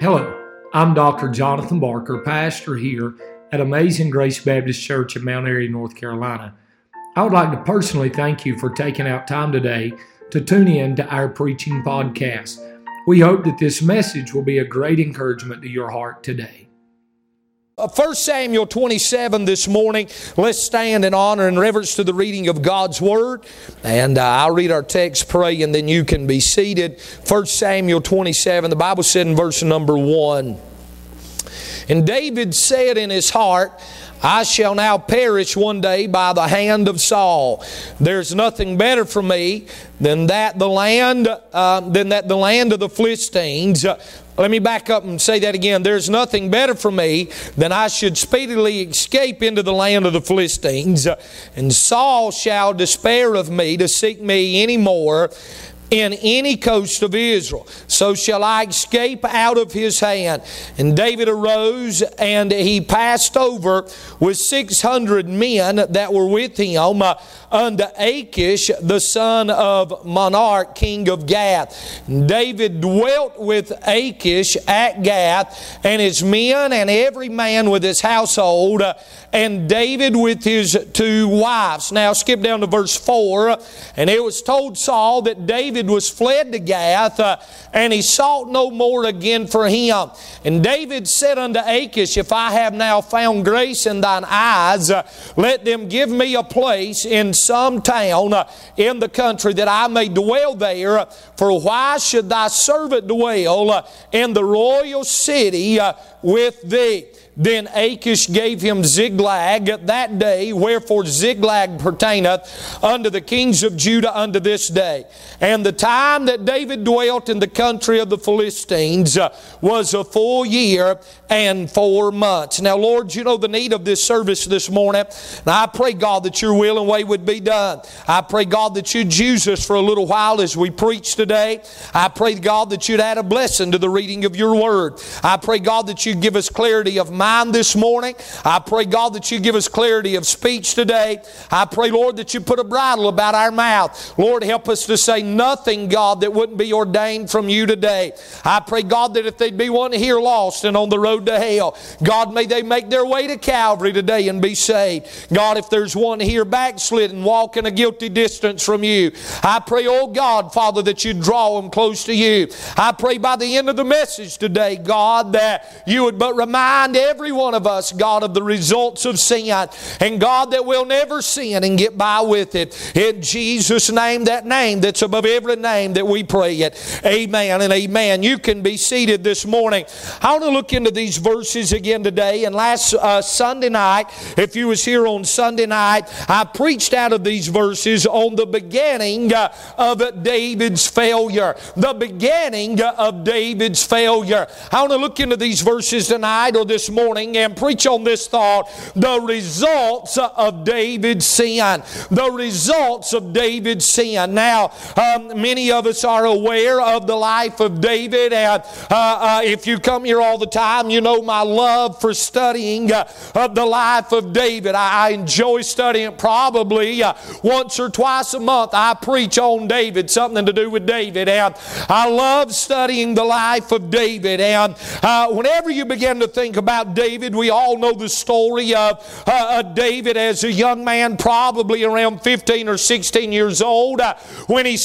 Hello, I'm Dr. Jonathan Barker, pastor here at Amazing Grace Baptist Church in Mount Airy, North Carolina. I would like to personally thank you for taking out time today to tune in to our preaching podcast. We hope that this message will be a great encouragement to your heart today. 1 uh, Samuel 27 this morning. Let's stand in honor and reverence to the reading of God's Word. And uh, I'll read our text, pray, and then you can be seated. 1 Samuel 27, the Bible said in verse number 1. And David said in his heart, I shall now perish one day by the hand of Saul. There's nothing better for me than that the land, uh, than that the land of the Philistines. Let me back up and say that again. There's nothing better for me than I should speedily escape into the land of the Philistines, and Saul shall despair of me to seek me any more in any coast of Israel. So shall I escape out of his hand. And David arose and he passed over with 600 men that were with him uh, unto Achish, the son of Maoch, king of Gath. David dwelt with Achish at Gath, and his men, and every man with his household, and David with his two wives. Now skip down to verse 4. And it was told Saul that David was fled to Gath, uh, and he sought no more again for him. And David said unto Achish, If I have now found grace in thine eyes, uh, let them give me a place in some town uh, in the country that I may dwell there. For why should thy servant dwell uh, in the royal city uh, with thee? Then Achish gave him Ziklag that day, wherefore Ziklag pertaineth unto the kings of Judah unto this day. And the time that David dwelt in the country of the Philistines uh, was a full year and four months. Now, Lord, you know the need of this service this morning. And I pray, God, that your will and way would be done. I pray, God, that you'd use us for a little while as we preach today. I pray, God, that you'd add a blessing to the reading of your word. I pray, God, that you'd give us clarity of mind this morning. I pray, God, that you give us clarity of speech today. I pray, Lord, that you put a bridle about our mouth. Lord, help us to say nothing, God, that wouldn't be ordained from you today. I pray, God, that if they'd be one here lost and on the road to hell, God, may they make their way to Calvary today and be saved. God, if there's one here backslidden, walking a guilty distance from you, I pray, oh God, Father, that you draw them close to you. I pray by the end of the message today, God, that you would but remind every one of us, God, of the results of sin. And God, that we'll never sin and get by with it. In Jesus' name, that name that's above every name that we pray it. Amen and amen. You can be seated this morning. I want to look into these verses again today. And last uh, Sunday night, if you was here on Sunday night, I preached out of these verses on the beginning uh, of David's failure. The beginning of David's failure. I want to look into these verses tonight or this morning and preach on this thought the results of David's sin. The results of David's sin. Now, um, many of us are aware of the life of David, and uh, uh, if you come here all the time, you know my love for studying uh, of the life of David. I, I enjoy studying it probably uh, once or twice a month. I preach on David, something to do with David, and I love studying the life of David. And whenever you begin to think about David. We all know the story of uh, David as a young man, probably around 15 or 16 years old, uh, when he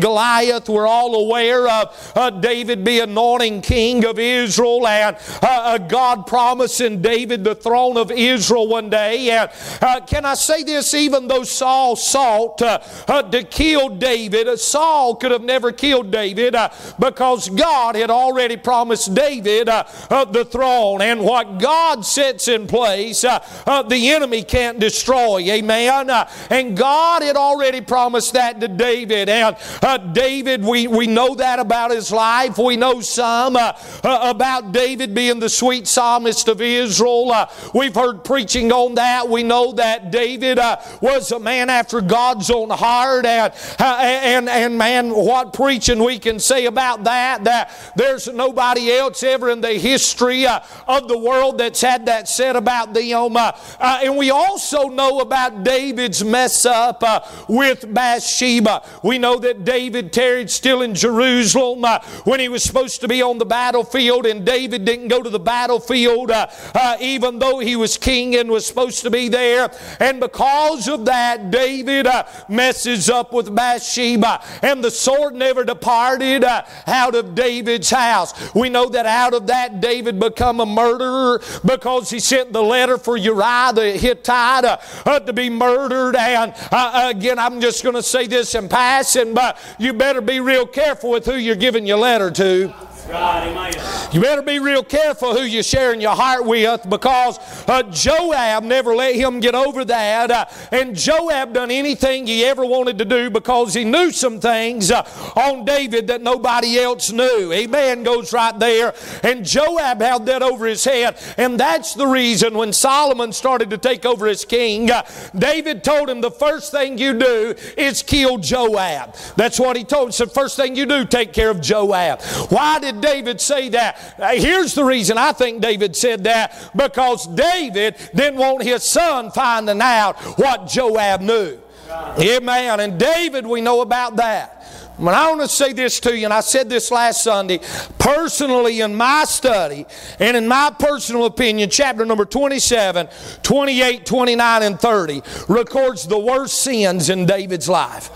Goliath. We're all aware of uh, David being anointing king of Israel and uh, uh, God promising David the throne of Israel one day. And uh, can I say this? Even though Saul sought to kill David, Saul could have never killed David because God had already promised David the throne. And what God sets in place, uh, uh, the enemy can't destroy. Amen. Uh, and God had already promised that to David. Uh, David, we, we know that about his life. We know some uh, uh, about David being the sweet psalmist of Israel. we've heard preaching on that. We know that David was a man after God's own heart. And, and, and man, what preaching we can say about that, that there's nobody else ever in the history of the world that's had that said about them. Uh, uh, and we also know about David's mess up uh, with Bathsheba. We know that David tarried still in Jerusalem uh, when he was supposed to be on the battlefield, and David didn't go to the battlefield uh, uh, even though he was king and was supposed to be there. And because of that, David messes up with Bathsheba, and the sword never departed out of David's house. We know that out of that, David become a murderer because he sent the letter for Uriah the Hittite uh, uh, to be murdered. And uh, again, I'm just going to say this in passing, but you better be real careful with who you're giving your letter to. You better be real careful who you're sharing your heart with because uh, Joab never let him get over that. Uh, and Joab done anything he ever wanted to do because he knew some things uh, on David that nobody else knew. Amen goes right there. And Joab held that over his head. And that's the reason when Solomon started to take over as king, uh, David told him the first thing you do is kill Joab. That's what he told him. He said, first thing you do, take care of Joab. Why did David say that? Uh, here's the reason I think David said that because David didn't want his son finding out what Joab knew. Amen. And David, we know about that. But I want to say this to you, and I said this last Sunday. Personally, in my study and in my personal opinion, chapter number 27, 28, 29, and 30 records the worst sins in David's life.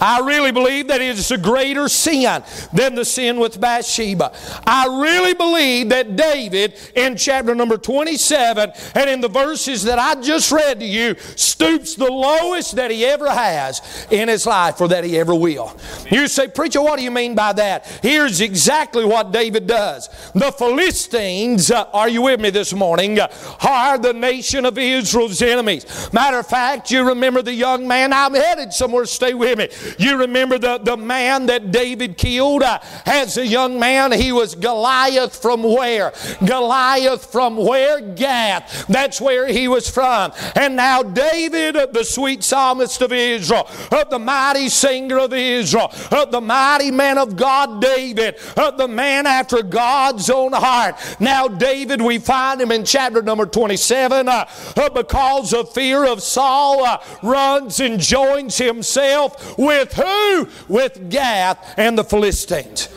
I really believe that it is a greater sin than the sin with Bathsheba. I really believe that David, in chapter number 27 and in the verses that I just read to you, stoops the lowest that he ever has in his life or that he ever will. You say, Preacher, what do you mean by that? Here's exactly what David does. The Philistines, uh, are you with me this morning, uh, are the nation of Israel's enemies. Matter of fact, you remember the young man, I'm headed somewhere, stay with me. You remember the, the man that David killed uh, as a young man? He was Goliath from where? Goliath from where? Gath. That's where he was from. And now David, uh, the sweet psalmist of Israel, uh, the mighty singer of Israel, uh, the mighty man of God, David, uh, the man after God's own heart. Now, David, we find him in chapter number 27 uh, because of fear of Saul, runs and joins himself with who? With Gath and the Philistines.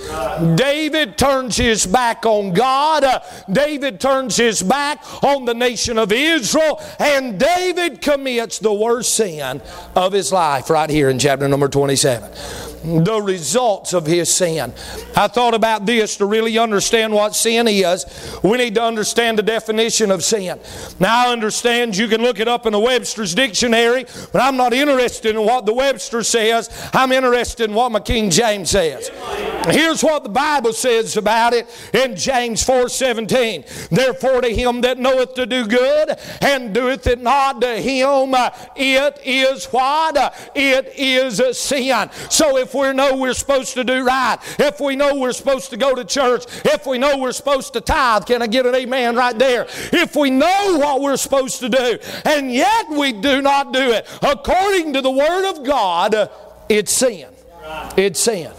David turns his back on God. Uh, David turns his back on the nation of Israel. And David commits the worst sin of his life right here in chapter number 27 the results of his sin. I thought about this to really understand what sin is. We need to understand the definition of sin. Now, I understand you can look it up in the Webster's dictionary, but I'm not interested in what the Webster says. I'm interested in what my King James says. Here's what the Bible says about it in James 4:17. Therefore, to him that knoweth to do good and doeth it not, to him it is what? It is a sin. So if we know we're supposed to do right, if we know we're supposed to go to church, if we know we're supposed to tithe, can I get an amen right there? If we know what we're supposed to do, and yet we do not do it according to the Word of God, it's sin. It's sin.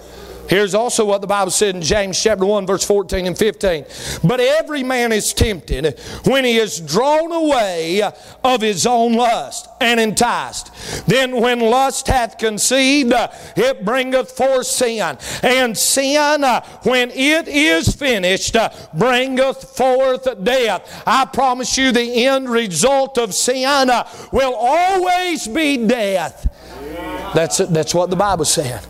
Here's also what the Bible said in James chapter 1 verse 14 and 15. But every man is tempted when he is drawn away of his own lust and enticed. Then when lust hath conceived, it bringeth forth sin. And sin, when it is finished, bringeth forth death. I promise you the end result of sin will always be death. That's, that's what the Bible said.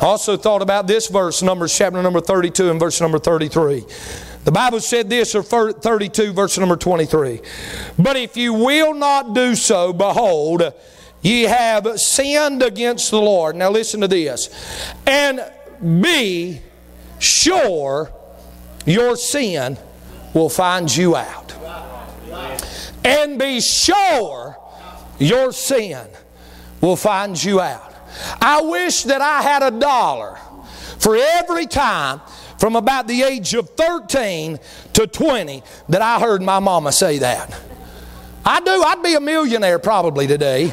Also thought about this verse, Numbers chapter number 32 and verse number 33. The Bible said this, or 32, verse number 23. But if you will not do so, behold, ye have sinned against the Lord. Now listen to this. And be sure your sin will find you out. And be sure your sin will find you out. I wish that I had a dollar for every time from about the age of 13 to 20 that I heard my mama say that. I do. I'd be a millionaire probably today.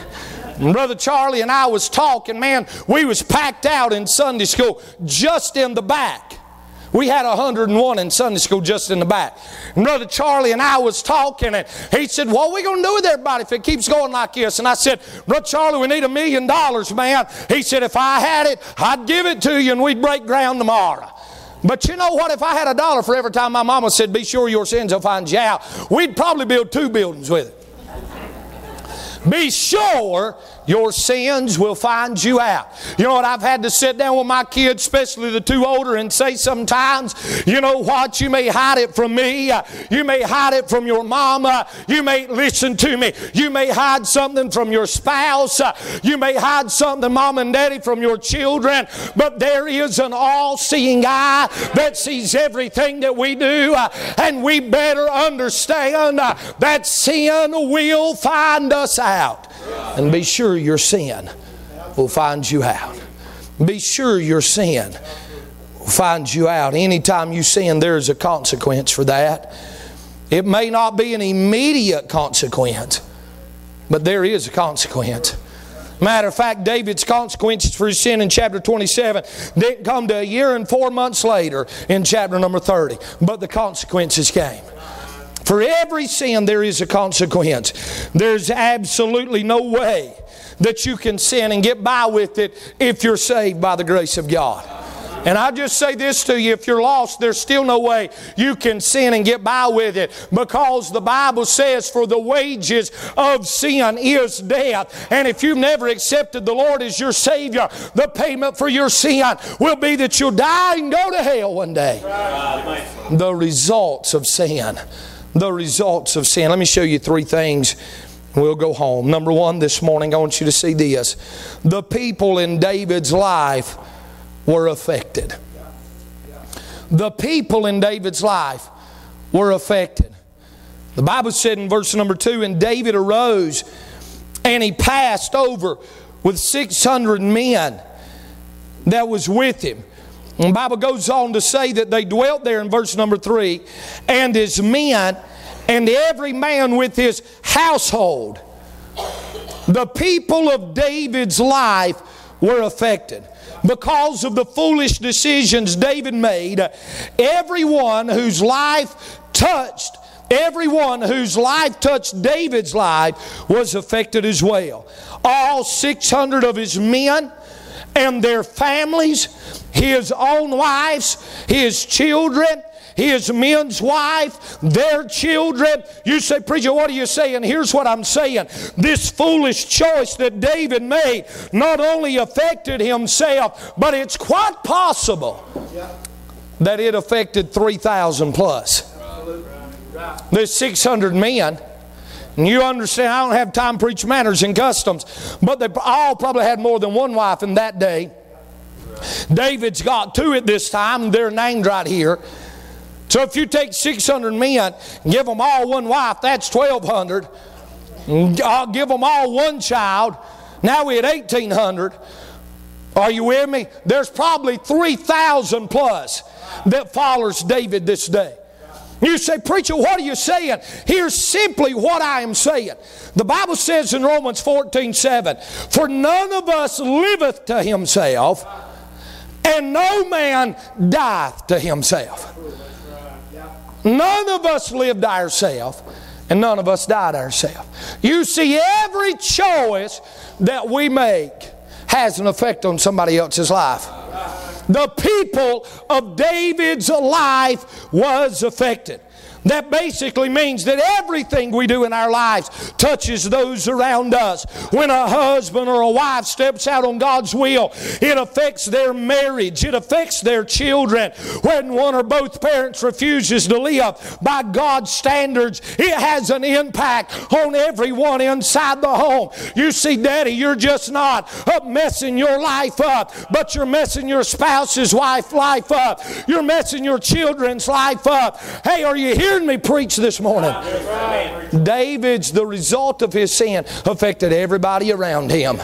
And Brother Charlie and I was talking, man, we was packed out in Sunday school just in the back. We had 101 in Sunday school just in the back. And Brother Charlie and I was talking, and he said, What are we going to do with everybody if it keeps going like this? And I said, Brother Charlie, we need a million dollars, man. He said, If I had it, I'd give it to you and we'd break ground tomorrow. But you know what? If I had a dollar for every time my mama said, Be sure your sins will find you out, we'd probably build two buildings with it. Be sure your sins will find you out. You know what? I've had to sit down with my kids, especially the two older, and say sometimes, you know what? You may hide it from me. You may hide it from your mama. You may listen to me. You may hide something from your spouse. You may hide something, mom and daddy, from your children. But there is an all seeing eye that sees everything that we do. And we better understand that sin will find us out. And be sure your sin will find you out. Be sure your sin will find you out. Anytime you sin, there's a consequence for that. It may not be an immediate consequence, but there is a consequence. Matter of fact, David's consequences for his sin in chapter 27 didn't come to a year and four months later in chapter number 30, but the consequences came. For every sin, there is a consequence. There's absolutely no way that you can sin and get by with it if you're saved by the grace of God. And I just say this to you if you're lost, there's still no way you can sin and get by with it because the Bible says, For the wages of sin is death. And if you've never accepted the Lord as your Savior, the payment for your sin will be that you'll die and go to hell one day. The results of sin the results of sin. Let me show you three things. We'll go home. Number one, this morning, I want you to see this. The people in David's life were affected. The people in David's life were affected. The Bible said in verse number two, and David arose and he passed over with 600 men that was with him. And Bible goes on to say that they dwelt there in verse number three, and his men, and every man with his household. The people of David's life were affected. Because of the foolish decisions David made, everyone whose life touched Everyone whose life touched David's life was affected as well. All 600 of his men and their families, his own wives, his children, his men's wife, their children. You say, Preacher, what are you saying? Here's what I'm saying. This foolish choice that David made not only affected himself, but it's quite possible that it affected 3,000 plus. There's 600 men. And you understand, I don't have time to preach manners and customs, but they all probably had more than one wife in that day. David's got two at this time, they're named right here. So if you take 600 men and give them all one wife, that's 1,200. I'll give them all one child. Now we at 1,800. Are you with me? There's probably 3,000 plus that follows David this day. You say, Preacher, what are you saying? Here's simply what I am saying. The Bible says in Romans 14 7, For none of us liveth to himself, and no man dieth to himself. None of us lived ourselves, and none of us died ourselves. You see, every choice that we make has an effect on somebody else's life. The people of David's life was affected. That basically means that everything we do in our lives touches those around us. When a husband or a wife steps out on God's will, it affects their marriage, it affects their children. When one or both parents refuses to live by God's standards, it has an impact on everyone inside the home. You see, Daddy, you're just not messing your life up, but you're messing your spouse's wife life up. You're messing your children's life up. Hey, are you here? Hearing me preach this morning? David's, the result of his sin, affected everybody around him.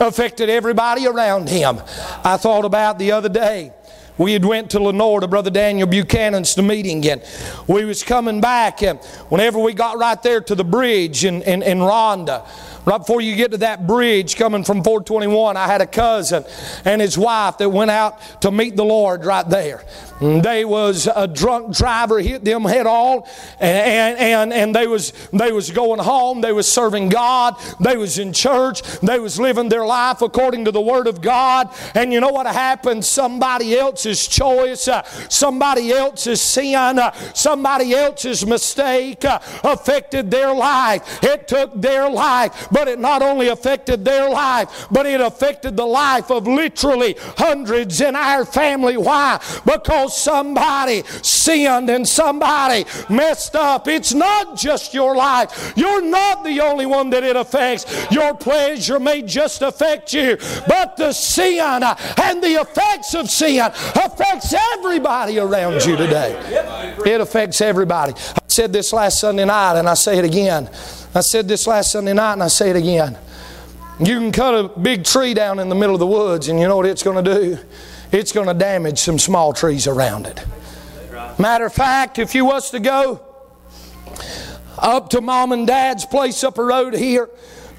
Affected everybody around him. I thought about the other day we had went to Lenoir to Brother Daniel Buchanan's to meeting, and we was coming back, and whenever we got right there to the bridge in, in, in Ronda, Right before you get to that bridge coming from 421, I had a cousin and his wife that went out to meet the Lord right there. They was a drunk driver hit them head on, and, and, and they was they was going home. They was serving God. They was in church. They was living their life according to the Word of God. And you know what happened? Somebody else's choice, uh, somebody else's sin, uh, somebody else's mistake uh, affected their life. It took their life, but it not only affected their life, but it affected the life of literally hundreds in our family. Why? Because somebody sinned and somebody messed up. It's not just your life. You're not the only one that it affects. Your pleasure may just affect you, but the sin and the effects of sin affects everybody around you today. It affects everybody. I said this last Sunday night and I say it again. I said this last Sunday night and I say it again. You can cut a big tree down in the middle of the woods, and you know what it's going to do? it's going to damage some small trees around it. Matter of fact, if you was to go up to mom and dad's place up the road here,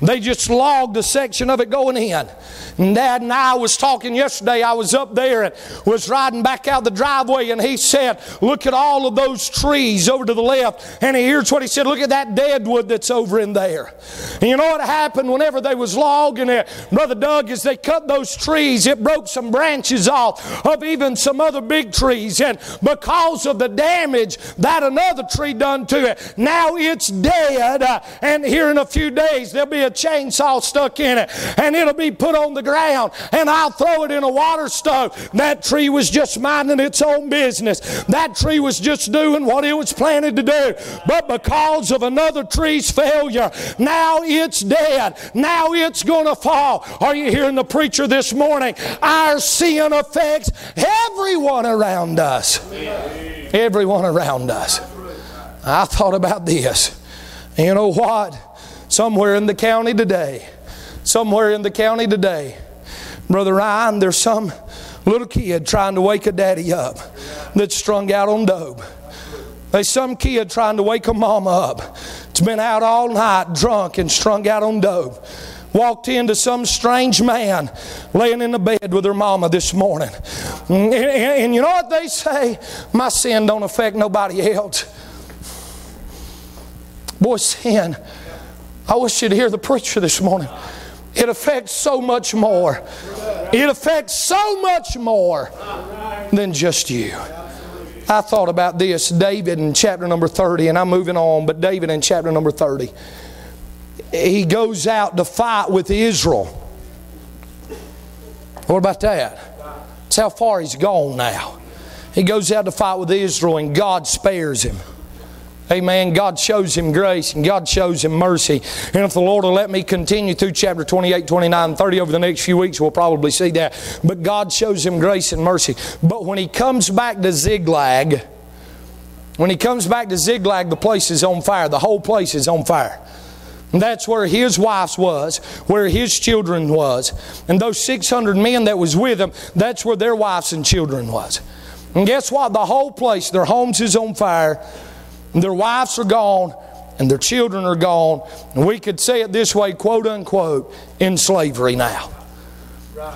they just logged a section of it going in. And Dad and I was talking yesterday. I was up there and was riding back out the driveway, and he said, Look at all of those trees over to the left. And here's what he said Look at that deadwood that's over in there. And you know what happened whenever they was logging it? Brother Doug, as they cut those trees, it broke some branches off of even some other big trees. And because of the damage that another tree done to it, now it's dead. Uh, and here in a few days, there'll be a chainsaw stuck in it, and it'll be put on the ground, and I'll throw it in a water stove. That tree was just minding its own business. That tree was just doing what it was planted to do. But because of another tree's failure, now it's dead. Now it's going to fall. Are you hearing the preacher this morning? Our sin affects everyone around us. Everyone around us. I thought about this. You know what? Somewhere in the county today. Somewhere in the county today. Brother Ryan, there's some little kid trying to wake a daddy up that's strung out on dope. There's some kid trying to wake a mama up. It's been out all night drunk and strung out on dope. Walked into some strange man laying in the bed with her mama this morning. And, and, and you know what they say? My sin don't affect nobody else. Boy, sin I wish you'd hear the preacher this morning. It affects so much more. It affects so much more than just you. I thought about this, David in chapter number 30, and I'm moving on, but David in chapter number 30. He goes out to fight with Israel. What about that? That's how far he's gone now. He goes out to fight with Israel, and God spares him. Amen. God shows him grace and God shows him mercy. And if the Lord will let me continue through chapter 28, 29, 30 over the next few weeks, we'll probably see that. But God shows him grace and mercy. But when he comes back to Ziklag, when he comes back to Ziklag, the place is on fire. The whole place is on fire. And that's where his wife was, where his children was. And those 600 men that was with him, that's where their wives and children was. And guess what? The whole place, their homes is on fire. Their wives are gone and their children are gone. And we could say it this way, quote unquote, in slavery now.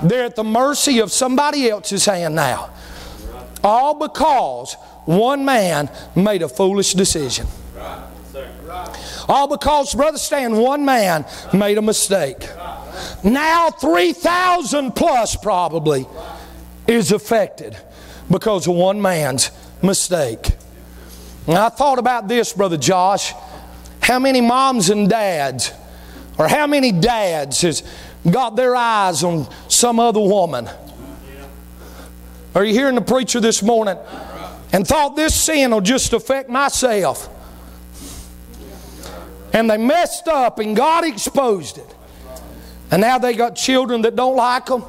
They're at the mercy of somebody else's hand now. All because one man made a foolish decision. All because, Brother Stan, one man made a mistake. Now 3,000 plus probably is affected because of one man's mistake. And I thought about this, Brother Josh. How many moms and dads, or how many dads has got their eyes on some other woman? Are you hearing the preacher this morning? And thought this sin will just affect myself. And they messed up and God exposed it. And now they got children that don't like them.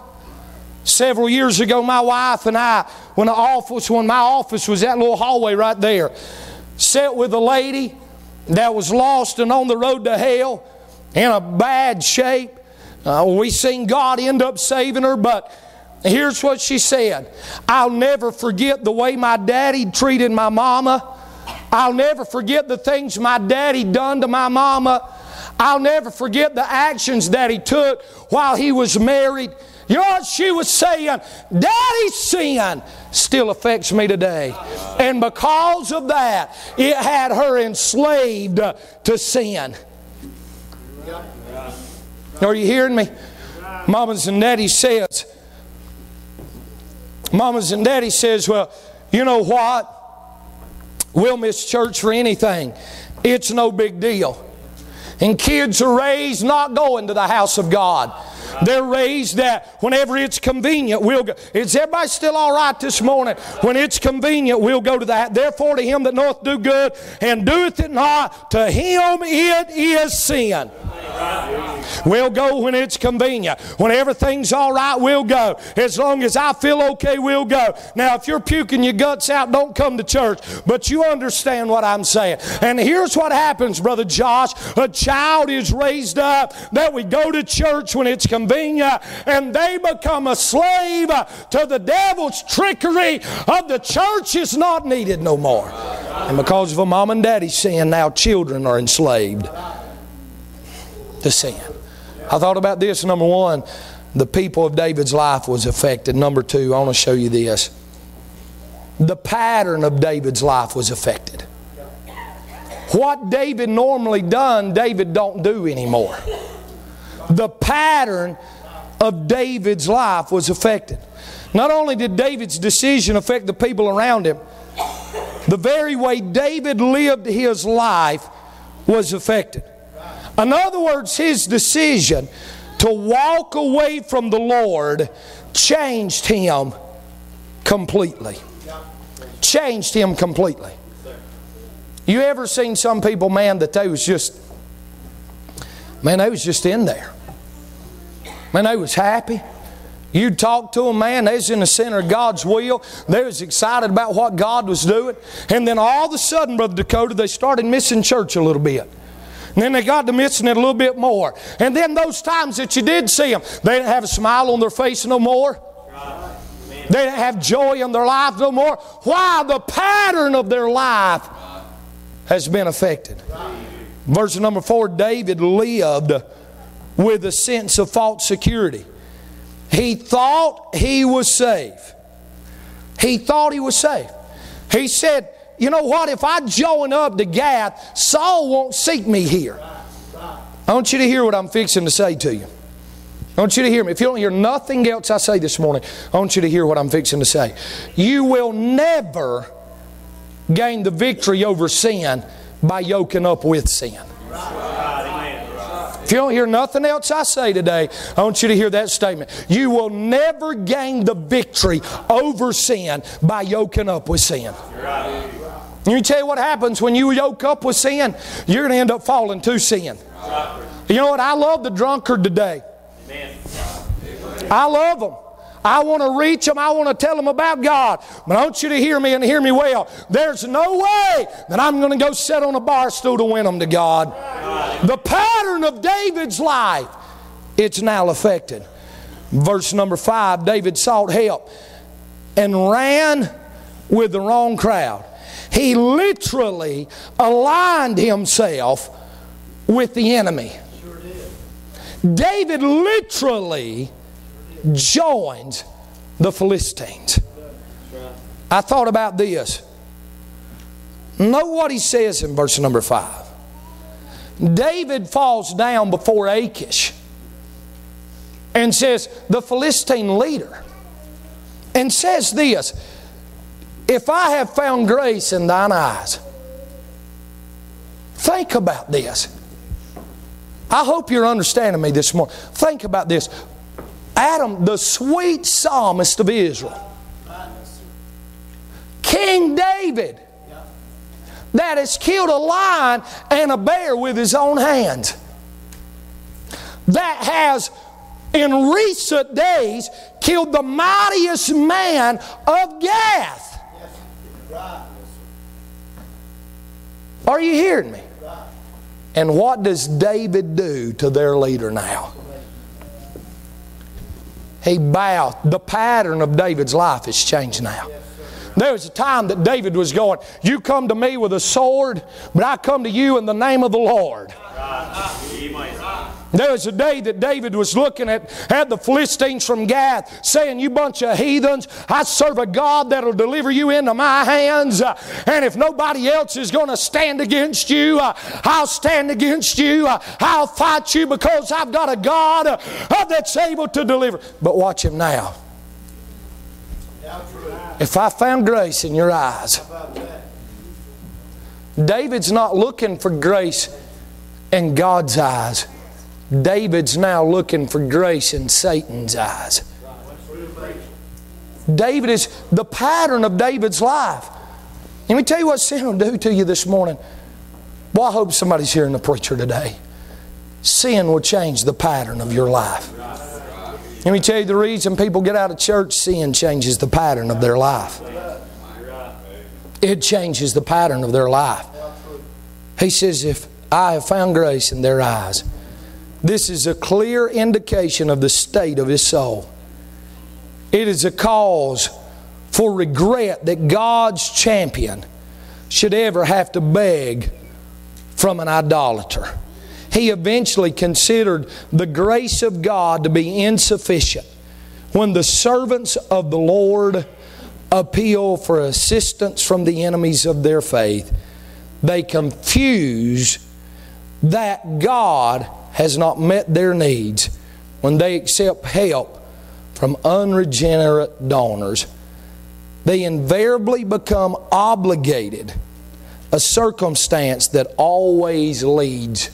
Several years ago, my wife and I, when the office, when my office was that little hallway right there, sat with a lady that was lost and on the road to hell in a bad shape. Uh, we seen God end up saving her, but here's what she said I'll never forget the way my daddy treated my mama. I'll never forget the things my daddy done to my mama. I'll never forget the actions that he took while he was married. You know what she was saying? Daddy's sin still affects me today. And because of that, it had her enslaved to sin. Are you hearing me? Mamas and daddy says, Mamas and daddy says, well, you know what? We'll miss church for anything. It's no big deal. And kids are raised not going to the house of God. They're raised that whenever it's convenient, we'll go. Is everybody still all right this morning? When it's convenient, we'll go to that. Therefore, to him that knoweth do good and doeth it not, to him it is sin. We'll go when it's convenient. When everything's all right, we'll go. As long as I feel okay, we'll go. Now, if you're puking your guts out, don't come to church. But you understand what I'm saying. And here's what happens, Brother Josh. A child is raised up that we go to church when it's convenient, and they become a slave to the devil's trickery of the church is not needed no more. And because of a mom and daddy sin, now children are enslaved to sin. I thought about this. Number one, the people of David's life was affected. Number two, I want to show you this. The pattern of David's life was affected. What David normally done, David don't do anymore. The pattern of David's life was affected. Not only did David's decision affect the people around him, the very way David lived his life was affected. In other words, his decision to walk away from the Lord changed him completely. Changed him completely. You ever seen some people, man, that they was just, man, they was just in there. Man, they was happy. You'd talk to them, man, they was in the center of God's will. They was excited about what God was doing. And then all of a sudden, Brother Dakota, they started missing church a little bit. And then they got to missing it a little bit more. And then those times that you did see them, they didn't have a smile on their face no more. They didn't have joy in their life no more. Why? The pattern of their life has been affected. Verse number four David lived with a sense of false security. He thought he was safe. He thought he was safe. He said, You know what? If I join up to Gath, Saul won't seek me here. I want you to hear what I'm fixing to say to you. I want you to hear me. If you don't hear nothing else I say this morning, I want you to hear what I'm fixing to say. You will never gain the victory over sin by yoking up with sin. If you don't hear nothing else I say today, I want you to hear that statement. You will never gain the victory over sin by yoking up with sin. Let me tell you what happens when you yoke up with sin, you're going to end up falling to sin. You know what? I love the drunkard today. I love them. I want to reach them. I want to tell them about God. But I want you to hear me and hear me well. There's no way that I'm going to go sit on a bar stool to win them to God. The pattern of David's life, it's now affected. Verse number five David sought help and ran with the wrong crowd. He literally aligned himself with the enemy. David literally joined the Philistines. I thought about this. Know what he says in verse number 5. David falls down before Achish and says, the Philistine leader, and says this If I have found grace in thine eyes, think about this. I hope you're understanding me this morning. Think about this. Adam, the sweet psalmist of Israel, King David, that has killed a lion and a bear with his own hands, that has in recent days killed the mightiest man of Gath. Are you hearing me? And what does David do to their leader now? He bowed. The pattern of David's life has changed now. There was a time that David was going, You come to me with a sword, but I come to you in the name of the Lord. There was a day that David was looking at, had the Philistines from Gath saying, You bunch of heathens, I serve a God that'll deliver you into my hands. Uh, and if nobody else is going to stand against you, uh, I'll stand against you. Uh, I'll fight you because I've got a God uh, that's able to deliver. But watch him now. If I found grace in your eyes, David's not looking for grace in God's eyes. David's now looking for grace in Satan's eyes. David is the pattern of David's life. Let me tell you what sin will do to you this morning. Well, I hope somebody's hearing the preacher today. Sin will change the pattern of your life. Let me tell you the reason people get out of church sin changes the pattern of their life. It changes the pattern of their life. He says, If I have found grace in their eyes, this is a clear indication of the state of his soul. It is a cause for regret that God's champion should ever have to beg from an idolater. He eventually considered the grace of God to be insufficient when the servants of the Lord appeal for assistance from the enemies of their faith. They confuse that God has not met their needs when they accept help from unregenerate donors. They invariably become obligated, a circumstance that always leads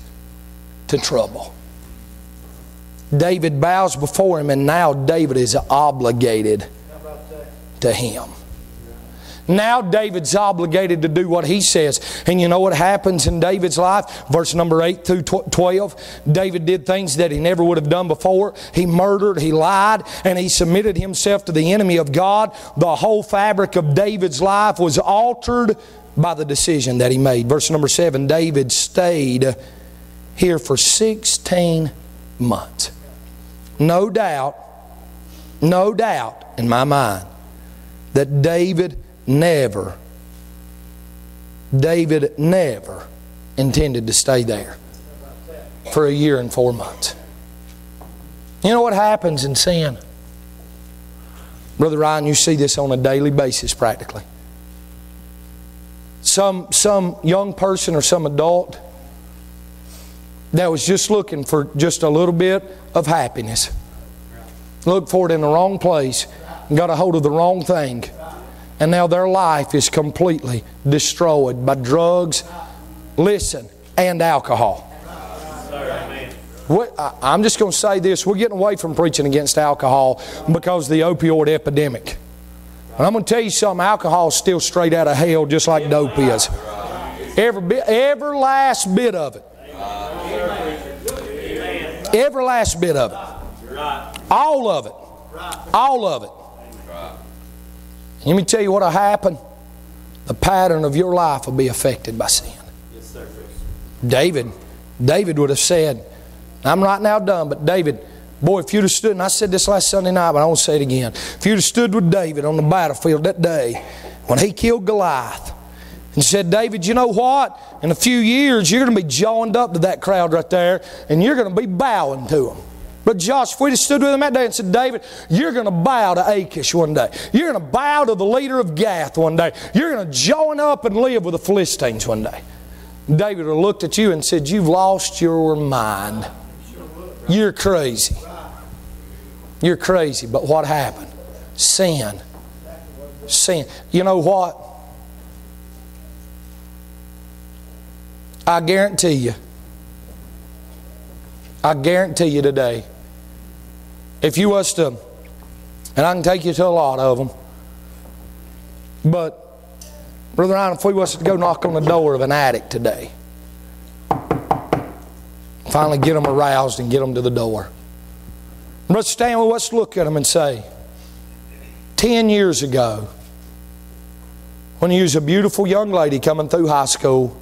to trouble. David bows before him, and now David is obligated to him. Now David's obligated to do what he says. And you know what happens in David's life? Verse number 8 through 12. David did things that he never would have done before. He murdered, he lied, and he submitted himself to the enemy of God. The whole fabric of David's life was altered by the decision that he made. Verse number 7 David stayed here for 16 months. No doubt, no doubt in my mind that David never, David never intended to stay there for a year and four months. You know what happens in sin? Brother Ryan, you see this on a daily basis practically. Some, some young person or some adult that was just looking for just a little bit of happiness. Looked for it in the wrong place and got a hold of the wrong thing and now their life is completely destroyed by drugs, listen, and alcohol. I'm just going to say this we're getting away from preaching against alcohol because of the opioid epidemic. And I'm going to tell you something alcohol is still straight out of hell, just like dope is. Every, bit, every last bit of it. Every last bit of it. All of it. All of it. Let me tell you what'll happen. The pattern of your life will be affected by sin. Yes, sir. David, David would have said, I'm right now done, but David, boy, if you'd have stood, and I said this last Sunday night, but I won't say it again. If you'd have stood with David on the battlefield that day when he killed Goliath and said, David, you know what? In a few years, you're going to be joined up to that crowd right there, and you're going to be bowing to them. But Josh, if we'd have stood with him that day and said, David, you're going to bow to Achish one day. You're going to bow to the leader of Gath one day. You're going to join up and live with the Philistines one day. David would have looked at you and said, You've lost your mind. You're crazy. You're crazy. But what happened? Sin. Sin. You know what? I guarantee you, I guarantee you today, if you was to, and I can take you to a lot of them, but Brother Ryan, if we was to go knock on the door of an addict today, finally get them aroused and get them to the door. Brother Stanley, let's look at them and say, 10 years ago, when you was a beautiful young lady coming through high school,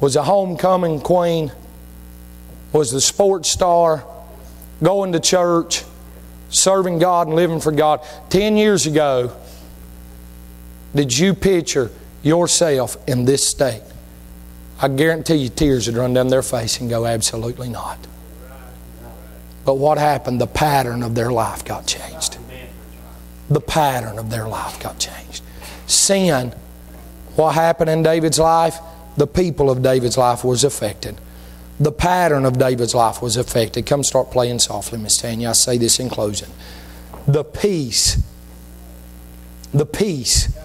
was a homecoming queen, was the sports star, going to church, serving God and living for God. Ten years ago, did you picture yourself in this state? I guarantee you tears would run down their face and go, absolutely not. But what happened? The pattern of their life got changed. The pattern of their life got changed. Sin, what happened in David's life? The people of David's life was affected. The pattern of David's life was affected. Come start playing softly, Miss Tanya. I say this in closing. The peace, the peace,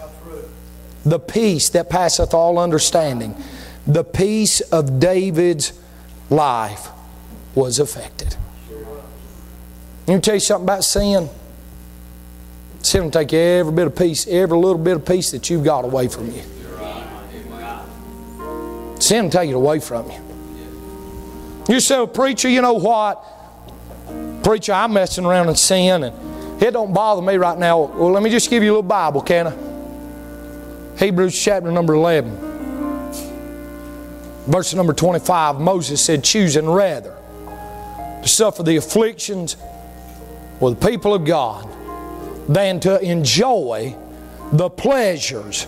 the peace that passeth all understanding, the peace of David's life was affected. Let me tell you something about sin. Sin will take every bit of peace, every little bit of peace that you've got away from you. Sin will take it away from you. You say, well, preacher, you know what? Preacher, I'm messing around in sin and it don't bother me right now. Well, let me just give you a little Bible, can I? Hebrews chapter number 11. Verse number 25, Moses said, choosing rather to suffer the afflictions with the people of God than to enjoy the pleasures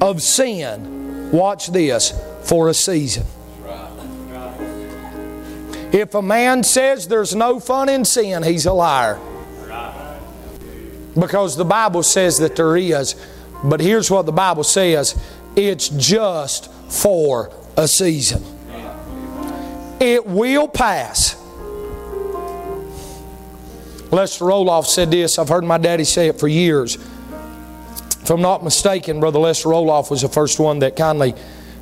of sin. Watch this for a season. If a man says there's no fun in sin, he's a liar. Because the Bible says that there is. But here's what the Bible says it's just for a season. It will pass. Lester Roloff said this. I've heard my daddy say it for years. If I'm not mistaken, Brother Lester Roloff was the first one that kindly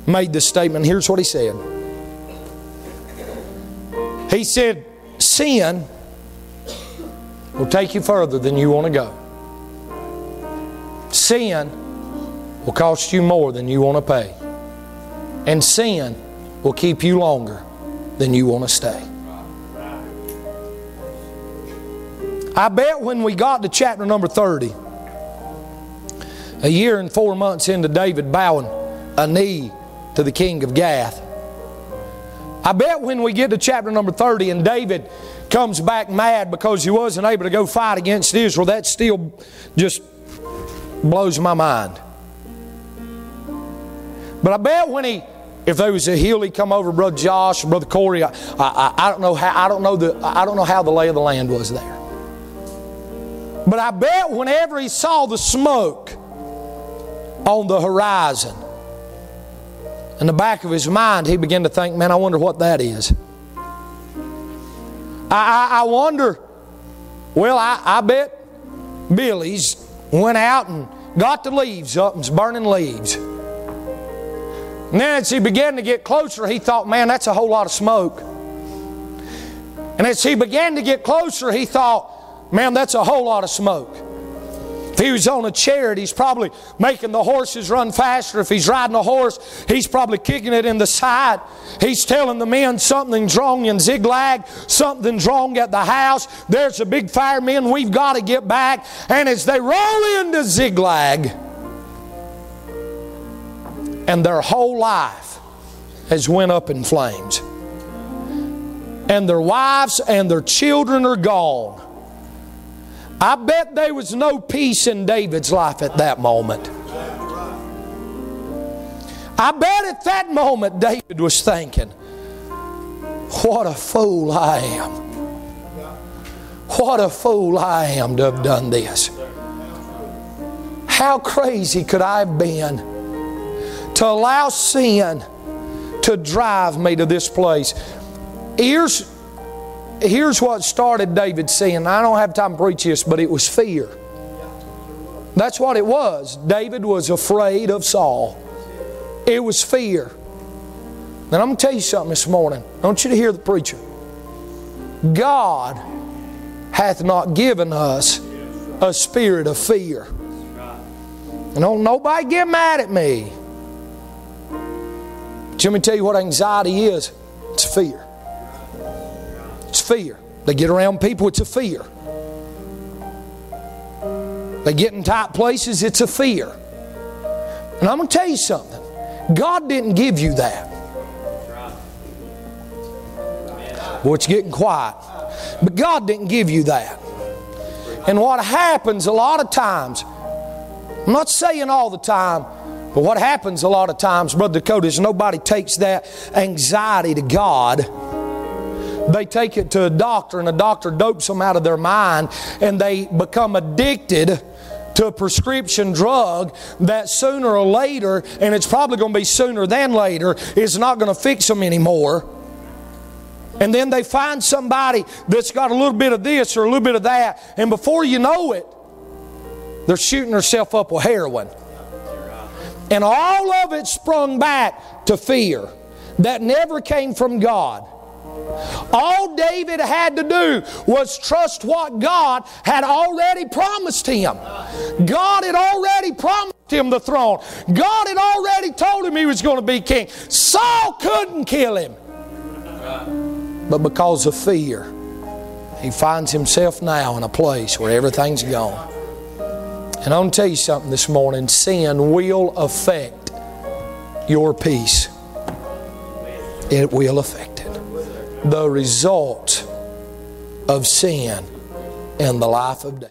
made this statement. Here's what he said He said, Sin will take you further than you want to go. Sin will cost you more than you want to pay. And sin will keep you longer than you want to stay. I bet when we got to chapter number 30, a year and four months into David bowing a knee to the king of Gath, I bet when we get to chapter number 30 and David comes back mad because he wasn't able to go fight against Israel, that still just blows my mind. But I bet when he if there was a hill, he'd come over, Brother Josh, Brother Corey. I, I, I, don't know how I don't know the I don't know how the lay of the land was there. But I bet whenever he saw the smoke on the horizon, in the back of his mind, he began to think, man, I wonder what that is. I, I, I wonder, well, I, I bet Billy's went out and got the leaves up and burning leaves. And then as he began to get closer, he thought, man, that's a whole lot of smoke. And as he began to get closer, he thought, Man, that's a whole lot of smoke. If he was on a chariot, he's probably making the horses run faster. If he's riding a horse, he's probably kicking it in the side. He's telling the men something's wrong in Ziklag, something's wrong at the house. There's a big fire, men. We've got to get back. And as they roll into Ziklag, and their whole life has went up in flames, and their wives and their children are gone I bet there was no peace in David's life at that moment. I bet at that moment David was thinking, What a fool I am. What a fool I am to have done this. How crazy could I have been to allow sin to drive me to this place? Here's here's what started David sin. I don't have time to preach this, but it was fear. That's what it was. David was afraid of Saul. It was fear. And I'm going to tell you something this morning. I want you to hear the preacher. God hath not given us a spirit of fear. And don't nobody get mad at me. But let me tell you what anxiety is it's fear. It's fear. They get around people, it's a fear. They get in tight places, it's a fear. And I'm going to tell you something God didn't give you that. Boy, it's getting quiet. But God didn't give you that. And what happens a lot of times, I'm not saying all the time, but what happens a lot of times, Brother Dakota, is nobody takes that anxiety to God. They take it to a doctor, and a doctor dopes them out of their mind, and they become addicted to a prescription drug that sooner or later, and it's probably going to be sooner than later, is not going to fix them anymore. And then they find somebody that's got a little bit of this or a little bit of that, and before you know it, they're shooting themselves up with heroin. And all of it sprung back to fear that never came from God. All David had to do was trust what God had already promised him. God had already promised him the throne. God had already told him he was going to be king. Saul couldn't kill him. But because of fear, he finds himself now in a place where everything's gone. And I'm going to tell you something this morning sin will affect your peace. It will affect it. The result of sin in the life of David.